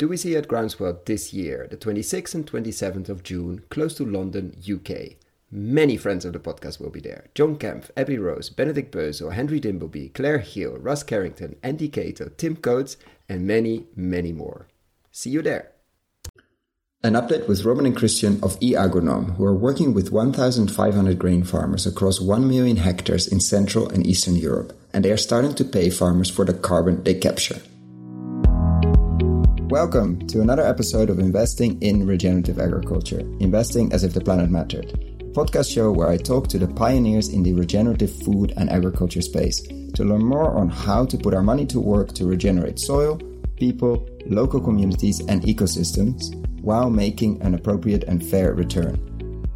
do we see at Groundswell this year, the 26th and 27th of June, close to London, UK. Many friends of the podcast will be there. John Kempf, Abby Rose, Benedict Bösel, Henry Dimbleby, Claire Hill, Russ Carrington, Andy Cato, Tim Coates, and many, many more. See you there. An update with Robin and Christian of eAgronom, who are working with 1,500 grain farmers across 1 million hectares in Central and Eastern Europe, and they are starting to pay farmers for the carbon they capture. Welcome to another episode of Investing in Regenerative Agriculture, investing as if the planet mattered. Podcast show where I talk to the pioneers in the regenerative food and agriculture space to learn more on how to put our money to work to regenerate soil, people, local communities, and ecosystems while making an appropriate and fair return.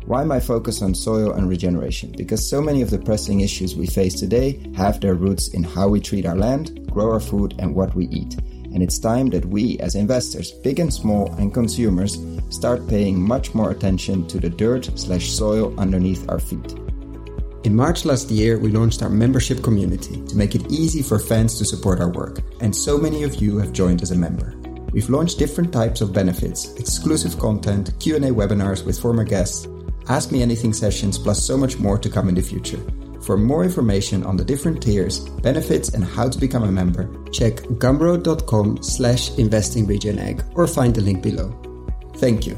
Why my focus on soil and regeneration? Because so many of the pressing issues we face today have their roots in how we treat our land, grow our food, and what we eat. And it's time that we, as investors, big and small, and consumers, start paying much more attention to the dirt slash soil underneath our feet. In March last year, we launched our membership community to make it easy for fans to support our work, and so many of you have joined as a member. We've launched different types of benefits, exclusive content, Q&A webinars with former guests, Ask Me Anything sessions, plus so much more to come in the future. For more information on the different tiers, benefits, and how to become a member, check gumroad.com slash investingregionag or find the link below. Thank you.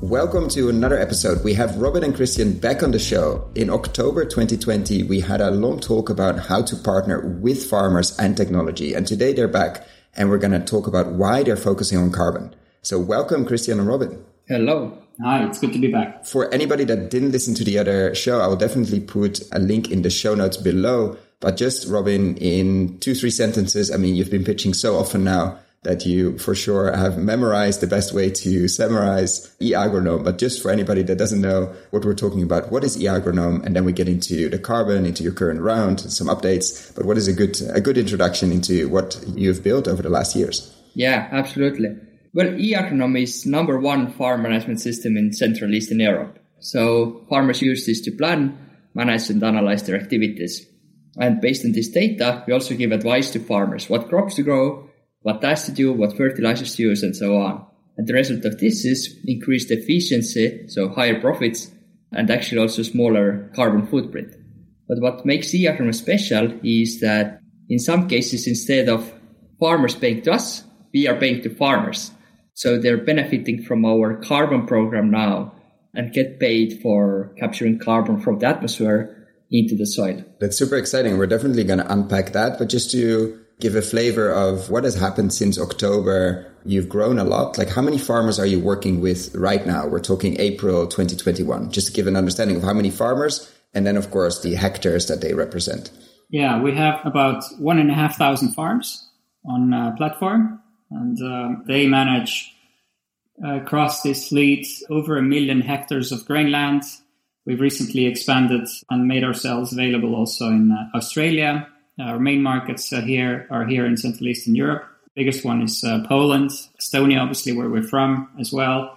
Welcome to another episode. We have Robin and Christian back on the show. In October 2020, we had a long talk about how to partner with farmers and technology. And today they're back and we're going to talk about why they're focusing on carbon. So welcome, Christian and Robin. Hello. Hi, it's good to be back. For anybody that didn't listen to the other show, I will definitely put a link in the show notes below. But just Robin, in two, three sentences, I mean, you've been pitching so often now that you for sure have memorized the best way to summarize eAgronom. But just for anybody that doesn't know what we're talking about, what is eAgronom? And then we get into the carbon, into your current round, some updates. But what is a good, a good introduction into what you've built over the last years? Yeah, absolutely. Well, eAgronom is number one farm management system in Central Eastern Europe. So farmers use this to plan, manage and analyze their activities. And based on this data, we also give advice to farmers, what crops to grow, what tasks to do, what fertilizers to use, and so on. And the result of this is increased efficiency, so higher profits, and actually also smaller carbon footprint. But what makes eAgronom special is that in some cases, instead of farmers paying to us, we are paying to farmers. So they're benefiting from our carbon program now and get paid for capturing carbon from the atmosphere into the soil. That's super exciting. We're definitely going to unpack that. But just to give a flavor of what has happened since October. You've grown a lot. Like, how many farmers are you working with right now? We're talking April 2021, just to give an understanding of how many farmers, and then, of course, the hectares that they represent. Yeah, we have about one and a half thousand farms on a platform, and uh, they manage uh, across this fleet over a million hectares of grain land. We've recently expanded and made ourselves available also in uh, Australia, our main markets uh, here are here in Central Eastern Europe. Biggest one is uh, Poland, Estonia, obviously where we're from as well.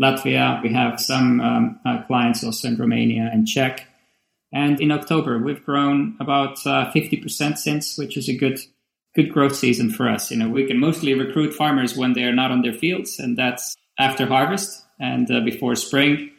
Latvia, we have some um, uh, clients also in Romania and Czech. And in October, we've grown about uh, 50% since, which is a good good growth season for us. You know, we can mostly recruit farmers when they are not on their fields, and that's after harvest and uh, before spring.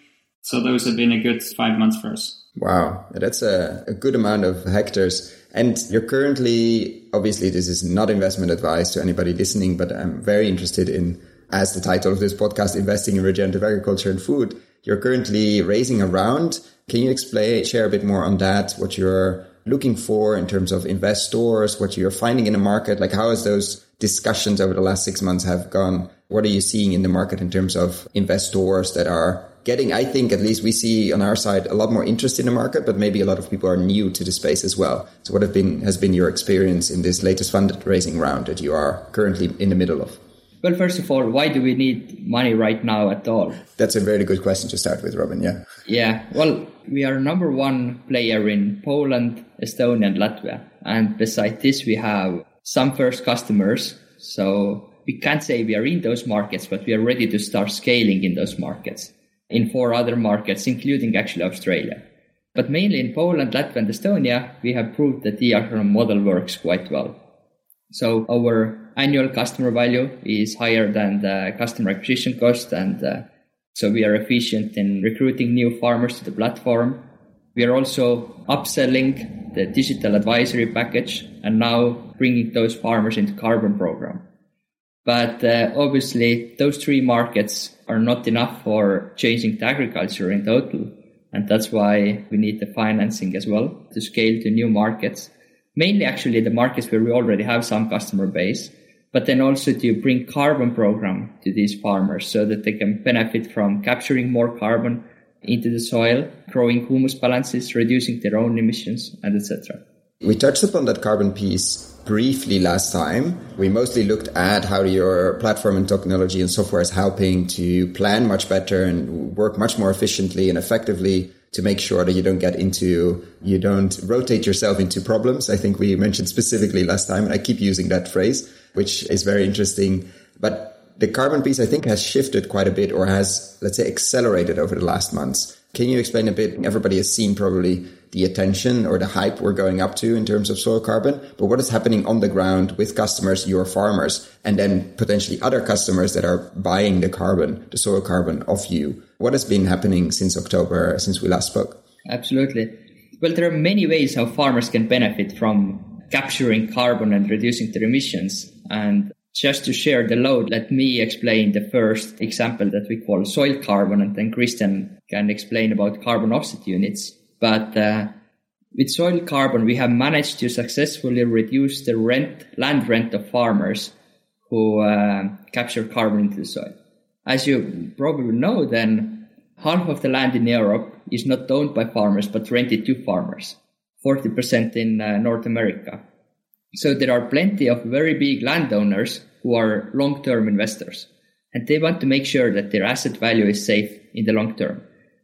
So those have been a good five months for us. Wow, that's a, a good amount of hectares. And you're currently, obviously, this is not investment advice to anybody listening, but I'm very interested in, as the title of this podcast, investing in regenerative agriculture and food. You're currently raising a round. Can you explain, share a bit more on that? What you're looking for in terms of investors, what you're finding in the market? Like, how has those discussions over the last six months have gone? What are you seeing in the market in terms of investors that are getting, I think, at least we see on our side a lot more interest in the market, but maybe a lot of people are new to the space as well. So, what have been has been your experience in this latest fundraising round that you are currently in the middle of? Well, first of all, why do we need money right now at all? That's a very good question to start with, Robin. Yeah. Yeah. Well, we are number one player in Poland, Estonia, and Latvia. And besides this, we have some first customers. So we can't say we are in those markets, but we are ready to start scaling in those markets in four other markets, including actually Australia. But mainly in Poland, Latvia, and Estonia, we have proved that the eAgronom model works quite well. So our annual customer value is higher than the customer acquisition cost. And uh, so we are efficient in recruiting new farmers to the platform. We are also upselling the digital advisory package and now bringing those farmers into carbon program. But uh, obviously, those three markets are not enough for changing the agriculture in total. And that's why we need the financing as well to scale to new markets. Mainly, actually, the markets where we already have some customer base, but then also to bring carbon program to these farmers so that they can benefit from capturing more carbon into the soil, growing humus balances, reducing their own emissions, and etc. We touched upon that carbon piece briefly last time. We mostly looked at how your platform and technology and software is helping to plan much better and work much more efficiently and effectively to make sure that you don't get into, you don't rotate yourself into problems. I think we mentioned specifically last time, and I keep using that phrase, which is very interesting. But the carbon piece, I think, has shifted quite a bit or has, let's say, accelerated over the last months. Can you explain a bit? Everybody has seen probably the attention or the hype we're going up to in terms of soil carbon, but what is happening on the ground with customers, your farmers, and then potentially other customers that are buying the carbon, the soil carbon of you? What has been happening since October, since we last spoke? Absolutely. Well, there are many ways how farmers can benefit from capturing carbon and reducing their emissions. And just to share the load, let me explain the first example that we call soil carbon, and then Christian can explain about carbon offset units. But uh, with soil carbon, we have managed to successfully reduce the rent, land rent of farmers who uh, capture carbon into the soil. As you probably know, then half of the land in Europe is not owned by farmers but rented to farmers. 40% in uh, North America. So there are plenty of very big landowners who are long-term investors and they want to make sure that their asset value is safe in the long term.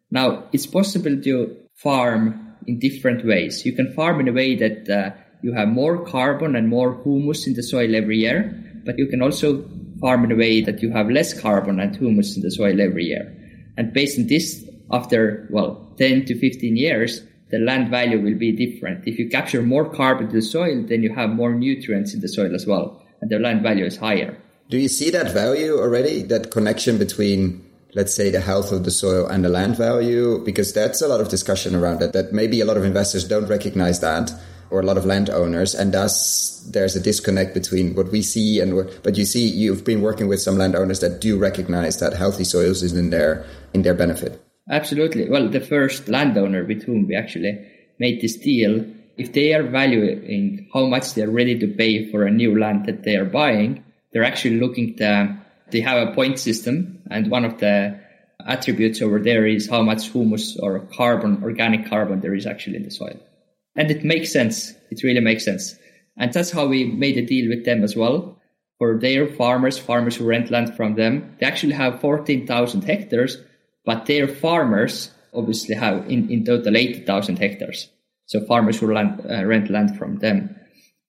Now, it's possible to farm in different ways. You can farm in a way that uh, you have more carbon and more humus in the soil every year, but you can also farm in a way that you have less carbon and humus in the soil every year. And based on this, after, well, 10 to 15 years, the land value will be different. If you capture more carbon to the soil, then you have more nutrients in the soil as well and the land value is higher. Do you see that value already? That connection between, let's say, the health of the soil and the land value? Because that's a lot of discussion around that, that maybe a lot of investors don't recognize that or a lot of landowners. And thus there's a disconnect between what we see and what, but you see, you've been working with some landowners that do recognize that healthy soils is in their, in their benefit. Absolutely. Well, the first landowner with whom we actually made this deal if they are valuing how much they're ready to pay for a new land that they are buying, they're actually looking to, they have a point system and one of the attributes over there is how much humus or carbon, organic carbon there is actually in the soil. And it makes sense. It really makes sense. And that's how we made a deal with them as well. For their farmers, farmers who rent land from them, they actually have 14,000 hectares, but their farmers obviously have in, in total 80,000 hectares. So farmers who land, uh, rent land from them.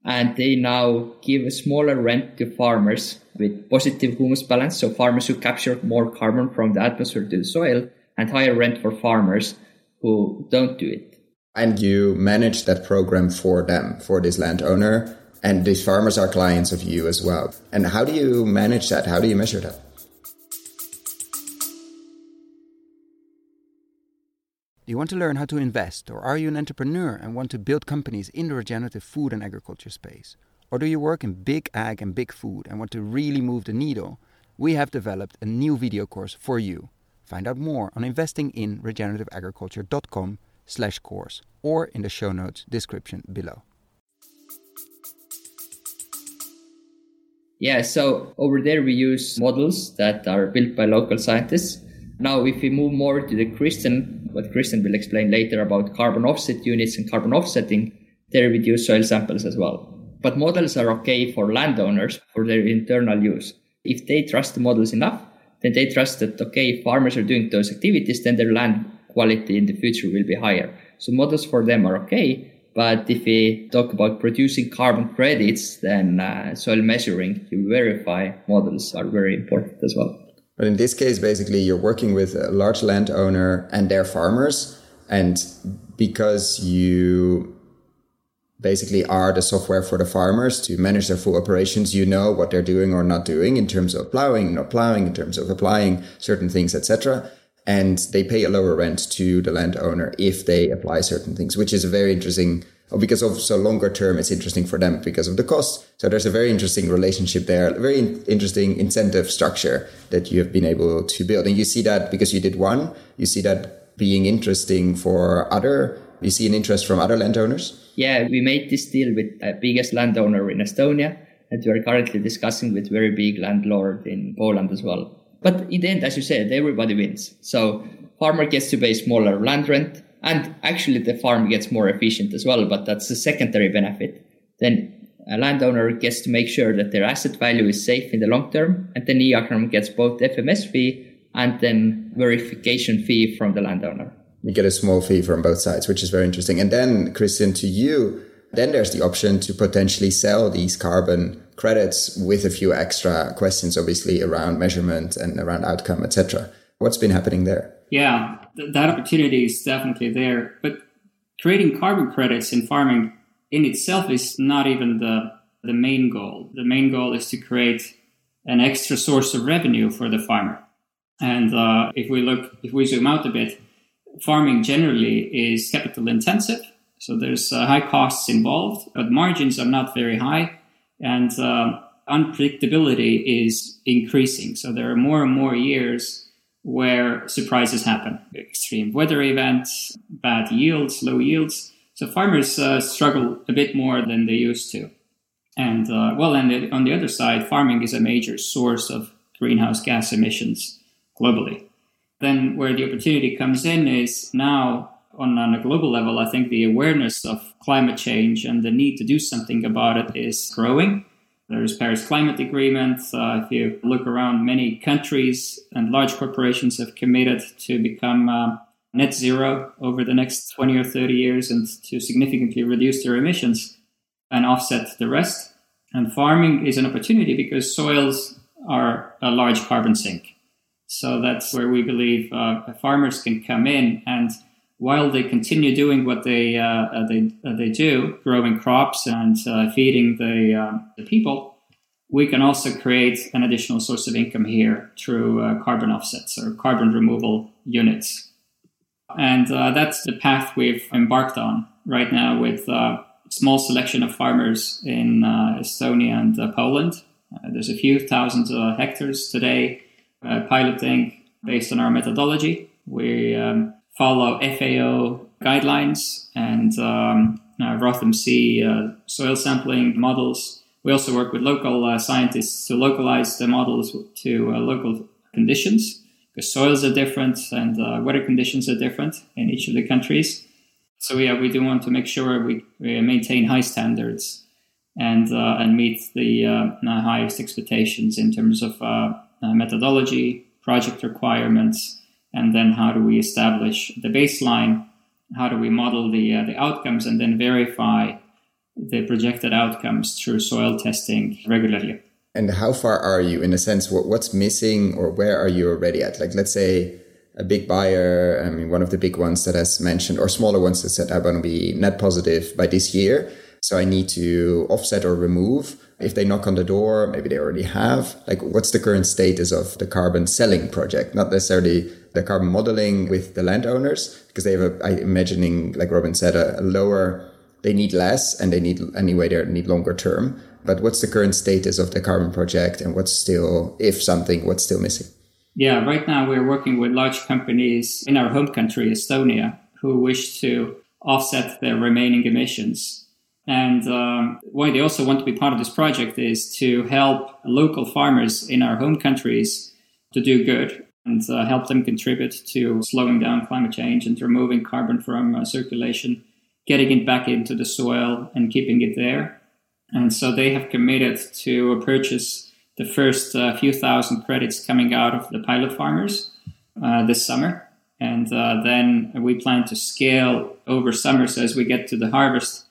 And they now give a smaller rent to farmers with positive humus balance. So farmers who capture more carbon from the atmosphere to the soil and higher rent for farmers who don't do it. And you manage that program for them, for this landowner. And these farmers are clients of you as well. And how do you manage that? How do you measure that? Do you want to learn how to invest, or are you an entrepreneur and want to build companies in the regenerative food and agriculture space? Or do you work in big ag and big food and want to really move the needle? We have developed a new video course for you. Find out more on investinginregenerativeagriculture.com slash course or in the show notes description below. Yeah, so over there we use models that are built by local scientists. Now, if we move more to the Christian what Christian will explain later about carbon offset units and carbon offsetting, they reduce soil samples as well. But models are okay for landowners for their internal use. If they trust the models enough, then they trust that, okay, if farmers are doing those activities, then their land quality in the future will be higher. So models for them are okay. But if we talk about producing carbon credits, then uh, soil measuring to verify models are very important as well. But in this case, basically, you're working with a large landowner and their farmers. And because you basically are the software for the farmers to manage their full operations. You know what they're doing or not doing in terms of plowing, not plowing, in terms of applying certain things, etc. And they pay a lower rent to the landowner if they apply certain things, which is a very interesting because of so longer term, it's interesting for them because of the cost. So there's a very interesting relationship there, a very interesting incentive structure that you have been able to build. And you see that because you did one, you see that being interesting for other, you see an interest from other landowners. Yeah, we made this deal with the biggest landowner in Estonia, and we're currently discussing with very big landlord in Poland as well. But in the end, as you said, everybody wins. So farmer gets to pay smaller land rent, and actually the farm gets more efficient as well, but that's a secondary benefit. Then a landowner gets to make sure that their asset value is safe in the long term, and then eAgronom gets both FMS fee and then verification fee from the landowner. You get a small fee from both sides, which is very interesting. And then, Christian, to you, then there's the option to potentially sell these carbon credits with a few extra questions, obviously around measurement and around outcome, etc. What's been happening there? Yeah, th- that opportunity is definitely there. But creating carbon credits in farming in itself is not even the, the main goal. The main goal is to create an extra source of revenue for the farmer. And uh, if we look, if we zoom out a bit, farming generally is capital intensive. So there's uh, high costs involved, but margins are not very high. And uh, unpredictability is increasing. So there are more and more years where surprises happen extreme weather events, bad yields, low yields. So farmers uh, struggle a bit more than they used to. And uh, well, and on the other side, farming is a major source of greenhouse gas emissions globally. Then, where the opportunity comes in is now on, on a global level, I think the awareness of climate change and the need to do something about it is growing. There's Paris Climate Agreement. Uh, if you look around, many countries and large corporations have committed to become uh, net zero over the next 20 or 30 years and to significantly reduce their emissions and offset the rest. And farming is an opportunity because soils are a large carbon sink. So that's where we believe uh, farmers can come in and while they continue doing what they uh, uh, they uh, they do, growing crops and uh, feeding the uh, the people, we can also create an additional source of income here through uh, carbon offsets or carbon removal units, and that's the path we've embarked on right now with a small selection of farmers in Estonia and Poland. there's a few thousand hectares today piloting based on our methodology. We um, follow FAO guidelines and um, uh, RothC uh, soil sampling models. We also work with local uh, scientists to localize the models to uh, local conditions because soils are different and uh, weather conditions are different in each of the countries. So yeah, we do want to make sure we, we maintain high standards and uh, and meet the highest expectations in terms of methodology, project requirements, and then how do we establish the baseline? How do we model the uh, the outcomes and then verify the projected outcomes through soil testing regularly? And how far are you in a sense? What, what's missing or where are you already at? Like let's say a big buyer i mean one of the big ones that has mentioned or smaller ones that said i want to be net positive by this year so i need to offset or remove if they knock on the door maybe they already have like what's the current status of the carbon selling project not necessarily the carbon modeling with the landowners because they have a, I imagining, like Robin said, a, a lower, they need less and they need, anyway, they need longer term. But what's the current status of the carbon project and what's still, if something, what's still missing? Yeah, right now we're working with large companies in our home country, Estonia, who wish to offset their remaining emissions. And um, why they also want to be part of this project is to help local farmers in our home countries to do good and uh, help them contribute to slowing down climate change and removing carbon from uh, circulation, getting it back into the soil and keeping it there. And so they have committed to purchase the first uh, few thousand credits coming out of the pilot farmers uh, this summer. And uh, then we plan to scale over summer. So as we get to the harvest,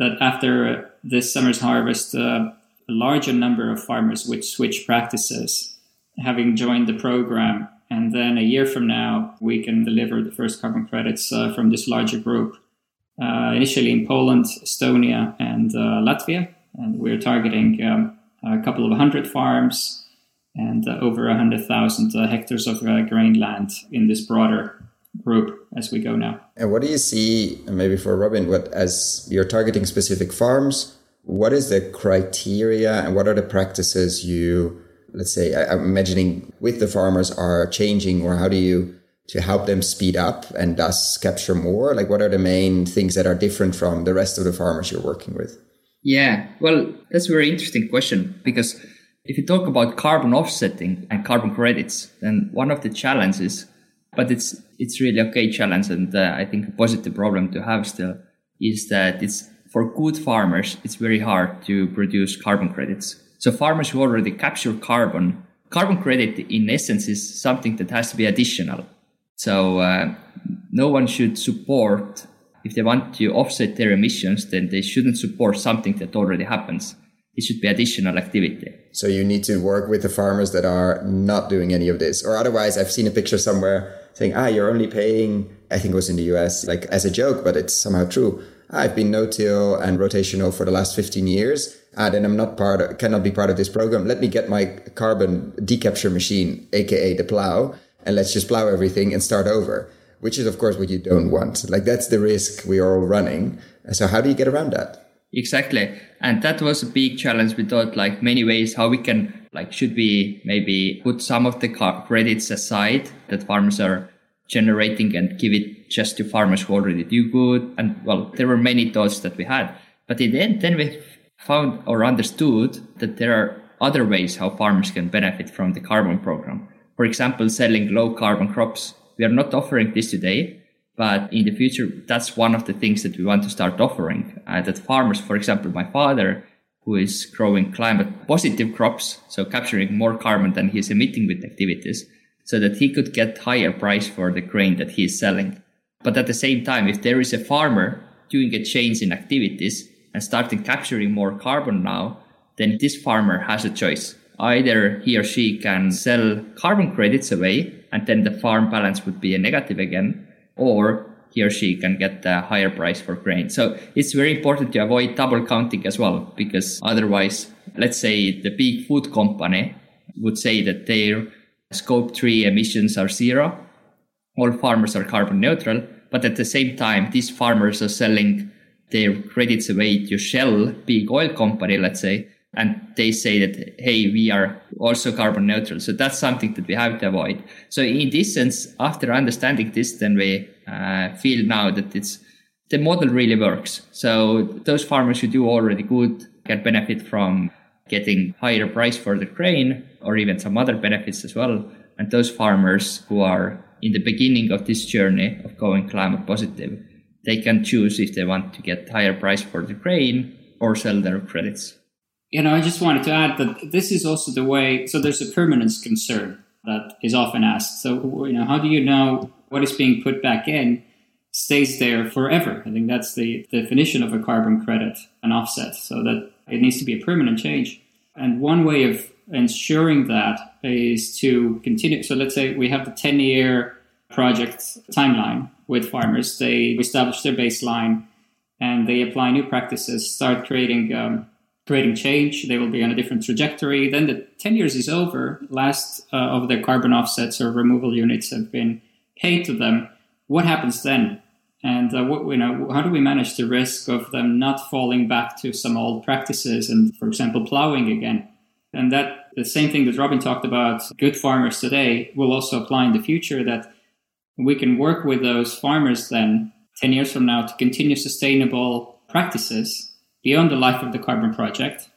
that after this summer's harvest, uh, a larger number of farmers would switch practices having joined the program. And then a year from now, we can deliver the first carbon credits uh, from this larger group. uh, initially in Poland, Estonia, and uh, Latvia. And we're targeting um, a couple of hundred farms and uh, over 100,000 uh, hectares of grain land in this broader group as we go now. And what do you see, maybe for Robin, what as you're targeting specific farms, what is the criteria and what are the practices you, let's say, I'm imagining with the farmers are changing, or how do you to help them speed up and thus capture more? Like, what are the main things that are different from the rest of the farmers you're working with? Yeah, well, that's a very interesting question because if you talk about carbon offsetting and carbon credits, then one of the challenges, but it's it's really okay challenge and uh, I think a positive problem to have still is that it's for good farmers it's very hard to produce carbon credits. So farmers who already capture carbon, carbon credit in essence is something that has to be additional. So uh, no one should support if they want to offset their emissions, then they shouldn't support something that already happens. It should be additional activity. So you need to work with the farmers that are not doing any of this, or otherwise, I've seen a picture somewhere saying, "Ah, you're only paying." I think it was in the U.S. like as a joke, but it's somehow true. I've been no-till and rotational for the last 15 years, and then I'm not part, of, cannot be part of this program. Let me get my carbon decapture machine, aka the plow, and let's just plow everything and start over, which is of course what you don't want. Like that's the risk we are all running. So how do you get around that? Exactly. And that was a big challenge. We thought like many ways how we can like should we maybe put some of the credits aside that farmers are generating and give it just to farmers who already do good. And well, there were many thoughts that we had. But in the end, then we found or understood that there are other ways how farmers can benefit from the carbon program for example, selling low carbon crops. We are not offering this today, but in the future, that's one of the things that we want to start offering. Uh, that farmers, for example, my father, who is growing climate positive crops, so capturing more carbon than he's emitting with activities, so that he could get higher price for the grain that he is selling. But at the same time, if there is a farmer doing a change in activities and starting capturing more carbon now, then this farmer has a choice either he or she can sell carbon credits away and then the farm balance would be a negative again, or he or she can get a higher price for grain. So it's very important to avoid double counting as well, because otherwise, let's say the big food company would say that their scope 3 emissions are zero, all farmers are carbon neutral, but at the same time, these farmers are selling their credits away to Shell, big oil company, let's say, and they say that hey we are also carbon neutral. So that's something that we have to avoid. So in this sense after understanding this then we uh, feel now that it's the model really works. So those farmers who do already good can benefit from getting higher price for the grain or even some other benefits as well. And those farmers who are in the beginning of this journey of going climate positive they can choose if they want to get higher price for the grain or sell their credits you know, I just wanted to add that this is also the way. So there's a permanence concern that is often asked. So you know, how do you know what is being put back in stays there forever? I think that's the definition of a carbon credit, an offset. So that it needs to be a permanent change. And one way of ensuring that is to continue. So let's say we have the 10 year project timeline with farmers. They establish their baseline and they apply new practices, start creating um, creating change. They will be on a different trajectory. Then the 10 years is over. Last uh, of the carbon offsets or removal units have been paid to them. What happens then? And uh, what, you know, how do we manage the risk of them not falling back to some old practices and, for example, plowing again? And that the same thing that Robin talked about, good farmers today, will also apply in the future. That we can work with those farmers then 10 years from now to continue sustainable practices beyond the life of the carbon project.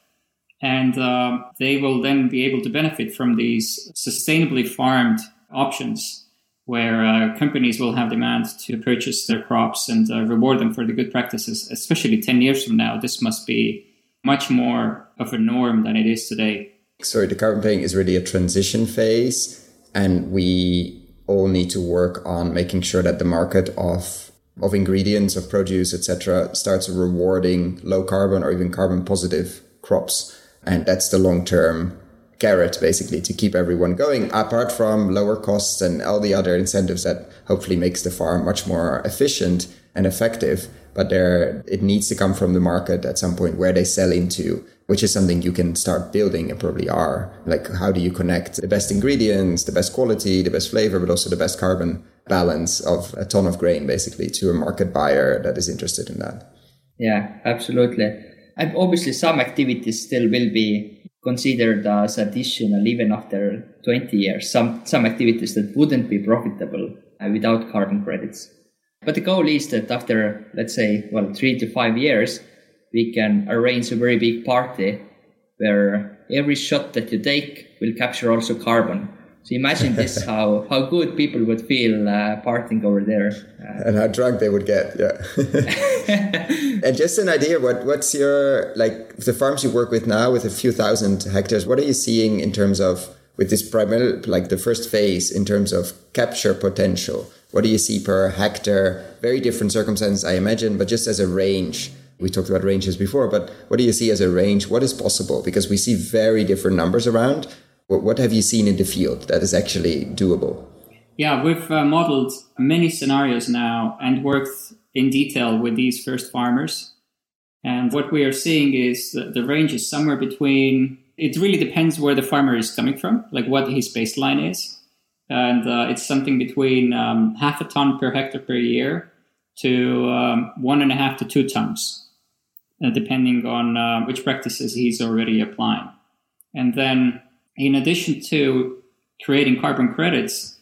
And uh, they will then be able to benefit from these sustainably farmed options where uh, companies will have demand to purchase their crops and uh, reward them for the good practices, especially 10 years from now. This must be much more of a norm than it is today. Sorry, the carbon paying is really a transition phase, and we all need to work on making sure that the market of of ingredients of produce etc starts rewarding low carbon or even carbon positive crops. And that's the long term carrot basically to keep everyone going apart from lower costs and all the other incentives that hopefully makes the farm much more efficient and effective. But there it needs to come from the market at some point where they sell into which is something you can start building and probably are. Like how do you connect the best ingredients the best quality the best flavor but also the best carbon balance of a ton of grain basically to a market buyer that is interested in that. Yeah absolutely. And obviously some activities still will be considered as additional even after 20 years. Some some activities that wouldn't be profitable uh, without carbon credits. But the goal is that after, let's say, well, three to five years, we can arrange a very big party where every shot that you take will capture also carbon. So imagine this how how good people would feel uh, partying over there, uh, and how drunk they would get. Yeah. and just an idea, what what's your like the farms you work with now with a few thousand hectares? What are you seeing in terms of with this primary like the first phase in terms of capture potential? What do you see per hectare? Very different circumstances, I imagine, but just as a range. We talked about ranges before, but what do you see as a range? What is possible? Because we see very different numbers around. What have you seen in the field that is actually doable? Yeah, we've uh, modeled many scenarios now and worked in detail with these first farmers. And what we are seeing is the range is somewhere between, it really depends where the farmer is coming from, like what his baseline is and uh, it's something between um, half a ton per hectare per year to um, one and a half to two tons, uh, depending on uh, which practices he's already applying. And then, in addition to creating carbon credits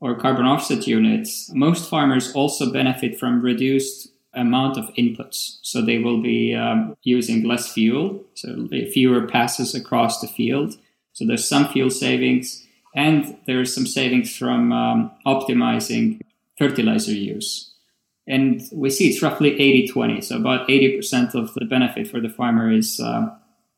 or carbon offset units, most farmers also benefit from reduced amount of inputs. So they will be um, using less fuel, so fewer passes across the field. So there's some fuel savings and there's some savings from um, optimizing fertilizer use. And we see it's roughly 80 20. So about 80% of the benefit for the farmer is uh,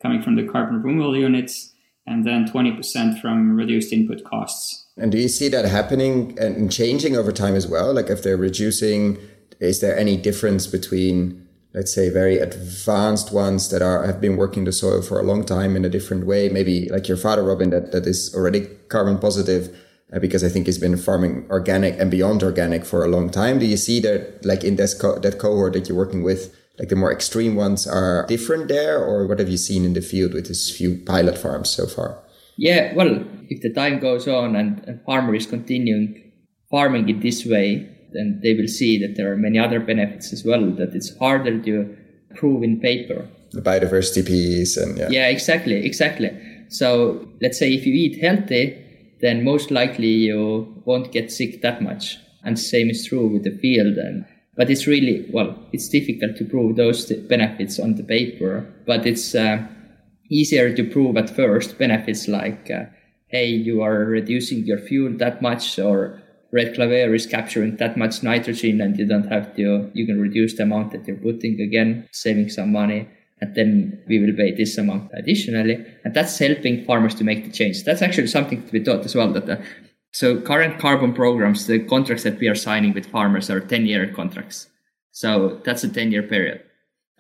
coming from the carbon removal units, and then 20% from reduced input costs. And do you see that happening and changing over time as well? Like if they're reducing, is there any difference between let's say very advanced ones that are have been working the soil for a long time in a different way maybe like your father robin that, that is already carbon positive uh, because i think he's been farming organic and beyond organic for a long time do you see that like in this co- that cohort that you're working with like the more extreme ones are different there or what have you seen in the field with this few pilot farms so far? Yeah well if the time goes on and a farmer is continuing farming it this way then they will see that there are many other benefits as well that it's harder to prove in paper. The biodiversity piece and yeah. Yeah exactly exactly. So let's say if you eat healthy then most likely you won't get sick that much. And same is true with the field and but it's really well it's difficult to prove those benefits on the paper but it's uh, easier to prove at first benefits like uh, hey you are reducing your fuel that much or red clover is capturing that much nitrogen and you don't have to, you can reduce the amount that you're putting again, saving some money. And then we will pay this amount additionally. And that's helping farmers to make the change. That's actually something to be taught as well that the, so current carbon programs, the contracts that we are signing with farmers are 10 year contracts. So that's a 10 year period.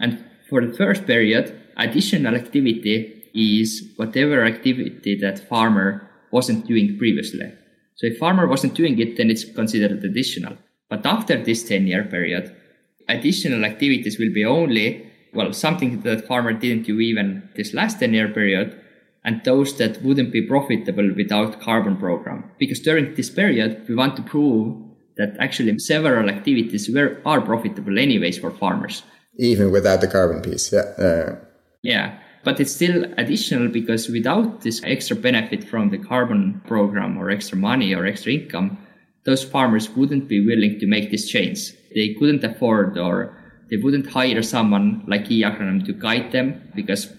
And for the first period, additional activity is whatever activity that farmer wasn't doing previously. So if farmer wasn't doing it, then it's considered additional. But after this 10 year period, additional activities will be only, well, something that farmer didn't do even this last 10 year period, and those that wouldn't be profitable without carbon program. Because during this period, we want to prove that actually several activities were, are profitable anyways for farmers. Even without the carbon piece, yeah. Uh, yeah but it's still additional because without this extra benefit from the carbon program or extra money or extra income, those farmers wouldn't be willing to make this change. They couldn't afford or they wouldn't hire someone like eAgronom to guide them because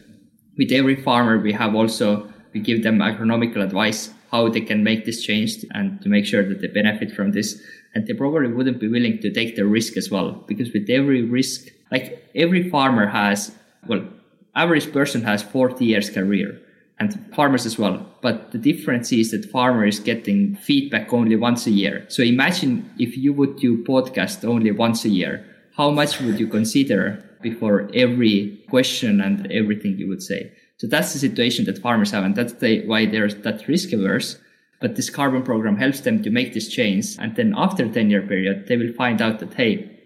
with every farmer we have also we give them agronomical advice how they can make this change and to make sure that they benefit from this and they probably wouldn't be willing to take the risk as well because with every risk like every farmer has well average person has 40 years career and farmers as well. But the difference is that farmer is getting feedback only once a year. So imagine if you would do podcast only once a year, how much would you consider before every question and everything you would say? So that's the situation that farmers have, and that's the, why they're that risk averse. But this carbon program helps them to make this change. And then after 10 year period, they will find out that, hey,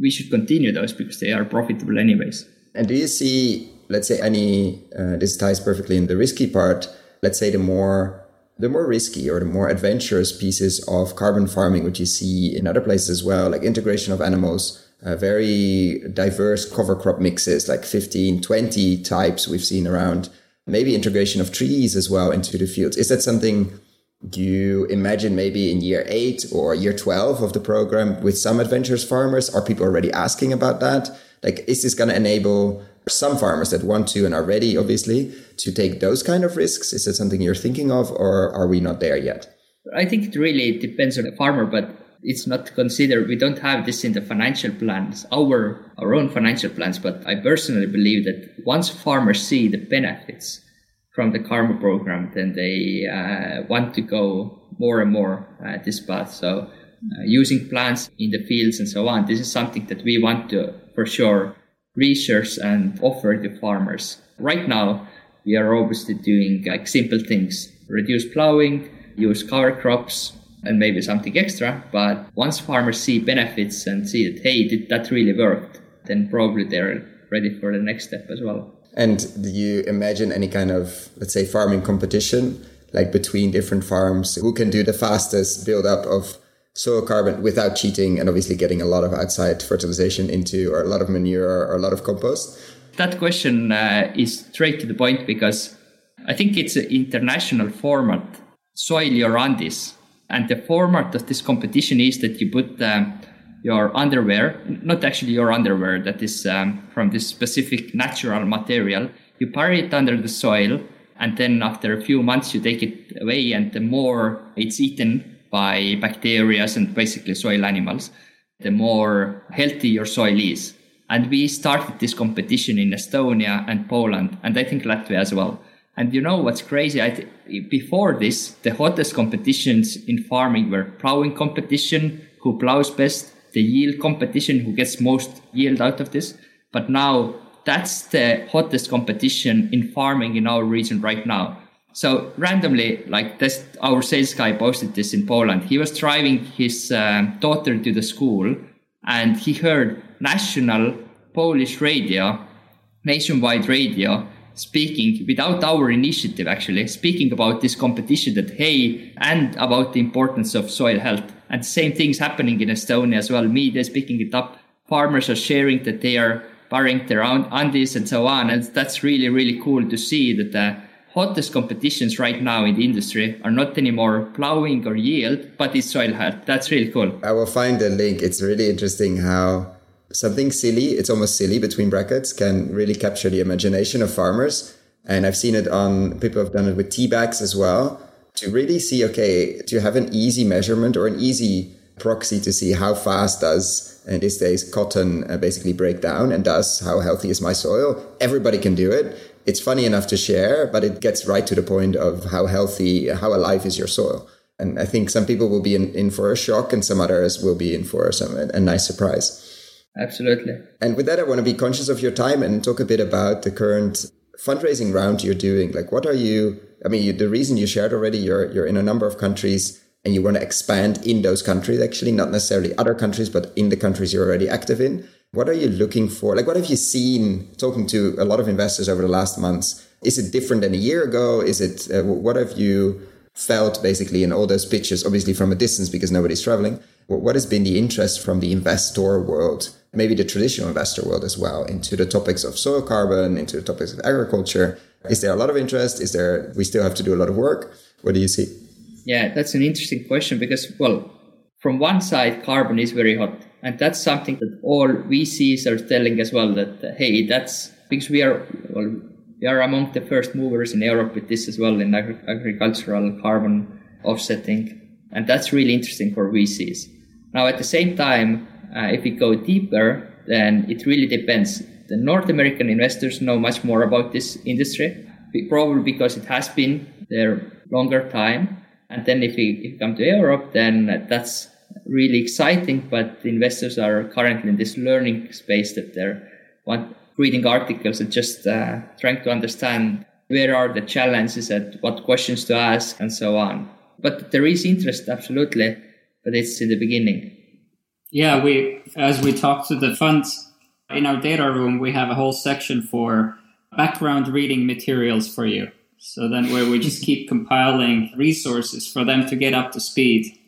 we should continue those because they are profitable anyways. And do you see, let's say, any, uh, this ties perfectly in the risky part, let's say the more the more risky or the more adventurous pieces of carbon farming, which you see in other places as well, like integration of animals, uh, very diverse cover crop mixes, like 15, 20 types we've seen around, maybe integration of trees as well into the fields. Is that something you imagine maybe in year eight or year 12 of the program with some adventurous farmers? Are people already asking about that? Like, is this going to enable some farmers that want to and are ready, obviously, to take those kind of risks? Is that something you're thinking of, or are we not there yet? I think it really depends on the farmer, but it's not considered. We don't have this in the financial plans, our our own financial plans. But I personally believe that once farmers see the benefits from the carbon program, then they uh, want to go more and more uh, this path. So uh, using plants in the fields and so on, this is something that we want to for sure research and offer to farmers. Right now, we are obviously doing like simple things, reduce plowing, use cover crops, and maybe something extra. But once farmers see benefits and see that, hey, did that really worked, then probably they're ready for the next step as well. And do you imagine any kind of, let's say, farming competition, like between different farms? Who can do the fastest build up of soil carbon without cheating and obviously getting a lot of outside fertilization into or a lot of manure or a lot of compost? That question uh, is straight to the point because I think it's an international format, Soil Your Undies. And the format of this competition is that you put um, your underwear, not actually your underwear, that is um, from this specific natural material, you bury it under the soil, and then after a few months you take it away, and the more it's eaten, by bacteria and basically soil animals, the more healthy your soil is. And we started this competition in Estonia and Poland, and I think Latvia as well. And you know what's crazy? I Th- before this, the hottest competitions in farming were plowing competition, who plows best, the yield competition, who gets most yield out of this. But now that's the hottest competition in farming in our region right now. So randomly, like this, our sales guy posted this in Poland. He was driving his uh, daughter to the school, and he heard national Polish radio, nationwide radio, speaking without our initiative. Actually, speaking about this competition that hey, and about the importance of soil health. And same things happening in Estonia as well. Media is picking it up. Farmers are sharing that they are burying their own Undies and so on. And that's really, really cool to see that the hottest competitions right now in the industry are not anymore plowing or yield, but it's soil health. That's really cool. I will find a link. It's really interesting how something silly, it's almost silly between brackets, can really capture the imagination of farmers. And I've seen it on people have done it with tea bags as well to really see, okay, to have an easy measurement or an easy proxy to see how fast does in these days cotton uh, basically break down and does how healthy is my soil everybody can do it it's funny enough to share, but it gets right to the point of how healthy, how alive is your soil. And I think some people will be in, in for a shock and some others will be in for some a nice surprise. Absolutely. And with that, I want to be conscious of your time and talk a bit about the current fundraising round you're doing. Like, what are you? I mean, you, the reason you shared already, you're you're in a number of countries and you want to expand in those countries. Actually, not necessarily other countries, but in the countries you're already active in. What are you looking for? Like, what have you seen talking to a lot of investors over the last months? Is it different than a year ago? Is it, uh, what have you felt basically in all those pitches, obviously from a distance because nobody's traveling? What has been the interest from the investor world, maybe the traditional investor world as well, into the topics of soil carbon, into the topics of agriculture? Is there a lot of interest? Is there, we still have to do a lot of work? What do you see? Yeah, that's an interesting question because, well, from one side, carbon is very hot and that's something that all VCs are telling as well that, hey, that's because we are, well, we are among the first movers in Europe with this as well in agri- agricultural carbon offsetting. And that's really interesting for VCs. Now, at the same time, uh, if we go deeper, then it really depends. The North American investors know much more about this industry, probably because it has been there longer time. And then if we, if we come to Europe, then that's really exciting, but investors are currently in this learning space that they're reading articles and just uh, trying to understand where are the challenges and what questions to ask and so on. But there is interest, absolutely, but it's in the beginning. Yeah, we as we talk to the funds in our data room, we have a whole section for background reading materials for you. So then where we just keep compiling resources for them to get up to speed.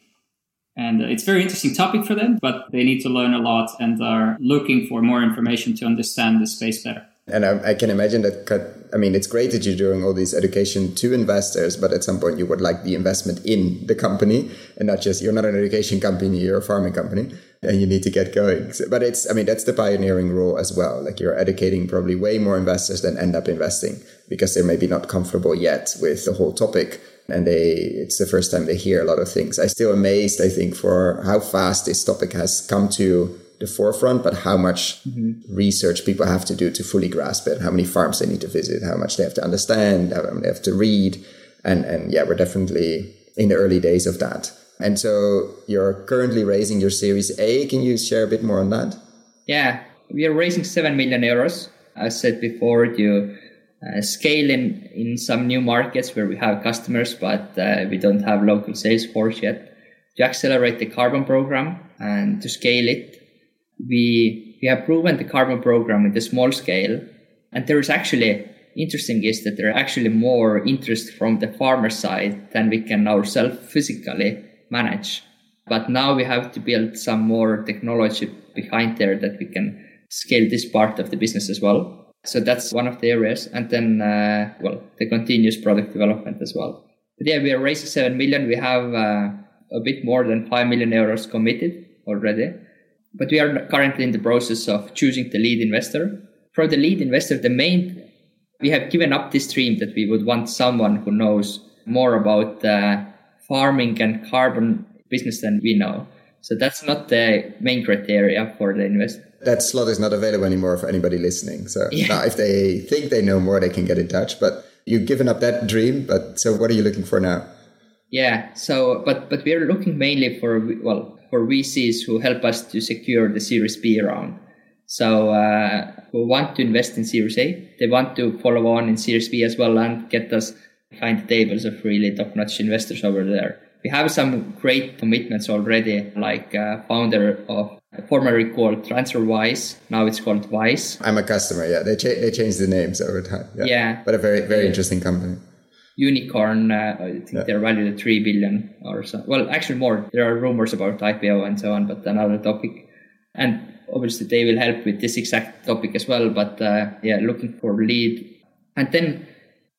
And uh, it's a very interesting topic for them, but they need to learn a lot and are looking for more information to understand the space better. And I, I, can imagine that, I mean, it's great that you're doing all this education to investors, but at some point you would like the investment in the company and not just, you're not an education company, you're a farming company and you need to get going. So, but it's, I mean, that's the pioneering role as well. Like you're educating probably way more investors than end up investing because they're maybe not comfortable yet with the whole topic. And they, it's the first time they hear a lot of things. I'm still amazed, I think, for how fast this topic has come to the forefront, but how much mm-hmm. research people have to do to fully grasp it, how many farms they need to visit, how much they have to understand, how they have to read. And, and yeah, we're definitely in the early days of that. And so you're currently raising your Series A. Can you share a bit more on that? Yeah, we are raising 7 million euros. I said before, to uh, scale in, in some new markets where we have customers, but uh, we don't have local sales force yet. To accelerate the carbon program and to scale it we we have proven the carbon program in the small scale, and there is actually interesting is that there are actually more interest from the farmer side than we can ourselves physically manage. But now we have to build some more technology behind there that we can scale this part of the business as well. So that's one of the areas. And then, uh, well, the continuous product development as well. But yeah, we are raising 7 million. We have uh, a bit more than 5 million euros committed already but we are currently in the process of choosing the lead investor. For the lead investor, the main we have given up this dream that we would want someone who knows more about uh, farming and carbon business than we know. So that's not the main criteria for the investor. That slot is not available anymore for anybody listening. So yeah. if they think they know more, they can get in touch. But you've given up that dream. But so what are you looking for now? Yeah. So, but but we are looking mainly for well for VCs who help us to secure the Series B round. So uh, who want to invest in Series A, they want to follow on in Series B as well and get us behind the tables of really top-notch investors over there. We have some great commitments already, like uh, founder of formerly called TransferWise. Now it's called Wise. I'm a customer. Yeah, they cha- they changed the names over time. Yeah, yeah. but a very very yeah. interesting company unicorn. Uh, I think yeah. they're valued at three billion or so. Well, actually more. There are rumors about IPO and so on, but another topic. And obviously they will help with this exact topic as well. But uh, yeah, looking for lead. And then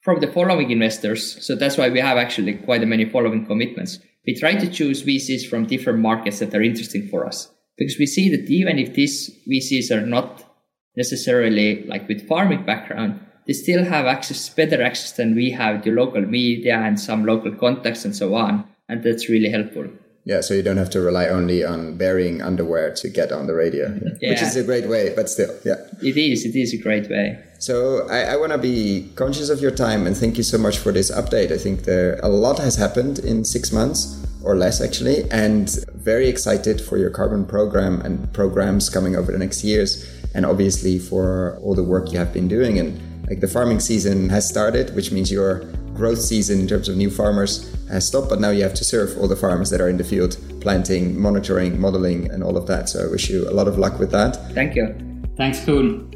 from the following investors, so that's why we have actually quite a many following commitments. We try to choose VCs from different markets that are interesting for us because we see that even if these VCs are not necessarily like with farming background, they still have access, better access than we have to local media and some local contacts and so on. And that's really helpful. Yeah, so you don't have to rely only on burying underwear to get on the radio, yeah. which is a great way, but still, yeah. It is, it is a great way. So I, I want to be conscious of your time and thank you so much for this update. I think there a lot has happened in six months or less actually, and very excited for your carbon program and programs coming over the next years, and obviously for all the work you have been doing. And like the farming season has started, which means your growth season in terms of new farmers has stopped, but now you have to serve all the farmers that are in the field, planting, monitoring, modeling, and all of that. So I wish you a lot of luck with that. Thank you. Thanks, Koen.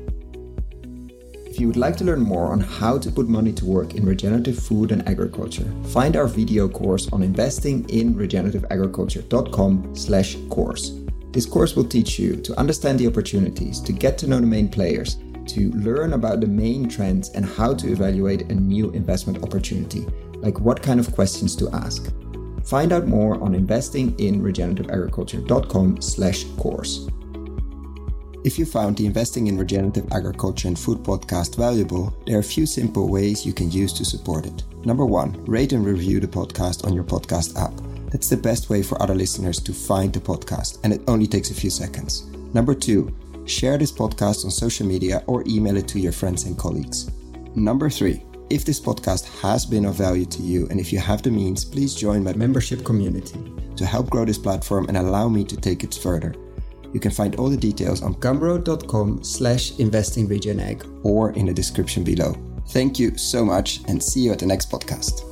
If you would like to learn more on how to put money to work in regenerative food and agriculture, find our video course on investing in regenerativeagriculture.com slash course. This course will teach you to understand the opportunities, to get to know the main players, to learn about the main trends and how to evaluate a new investment opportunity, like what kind of questions to ask. Find out more on investinginregenerativeagriculture.com/course. If you found the Investing in Regenerative Agriculture and Food podcast valuable, there are a few simple ways you can use to support it. Number one, rate and review the podcast on your podcast app. That's the best way for other listeners to find the podcast, and it only takes a few seconds. Number two, share this podcast on social media or email it to your friends and colleagues. Number three, if this podcast has been of value to you and if you have the means, please join my membership community to help grow this platform and allow me to take it further. You can find all the details on gumroad.com slash investingregionag or in the description below. Thank you so much and see you at the next podcast.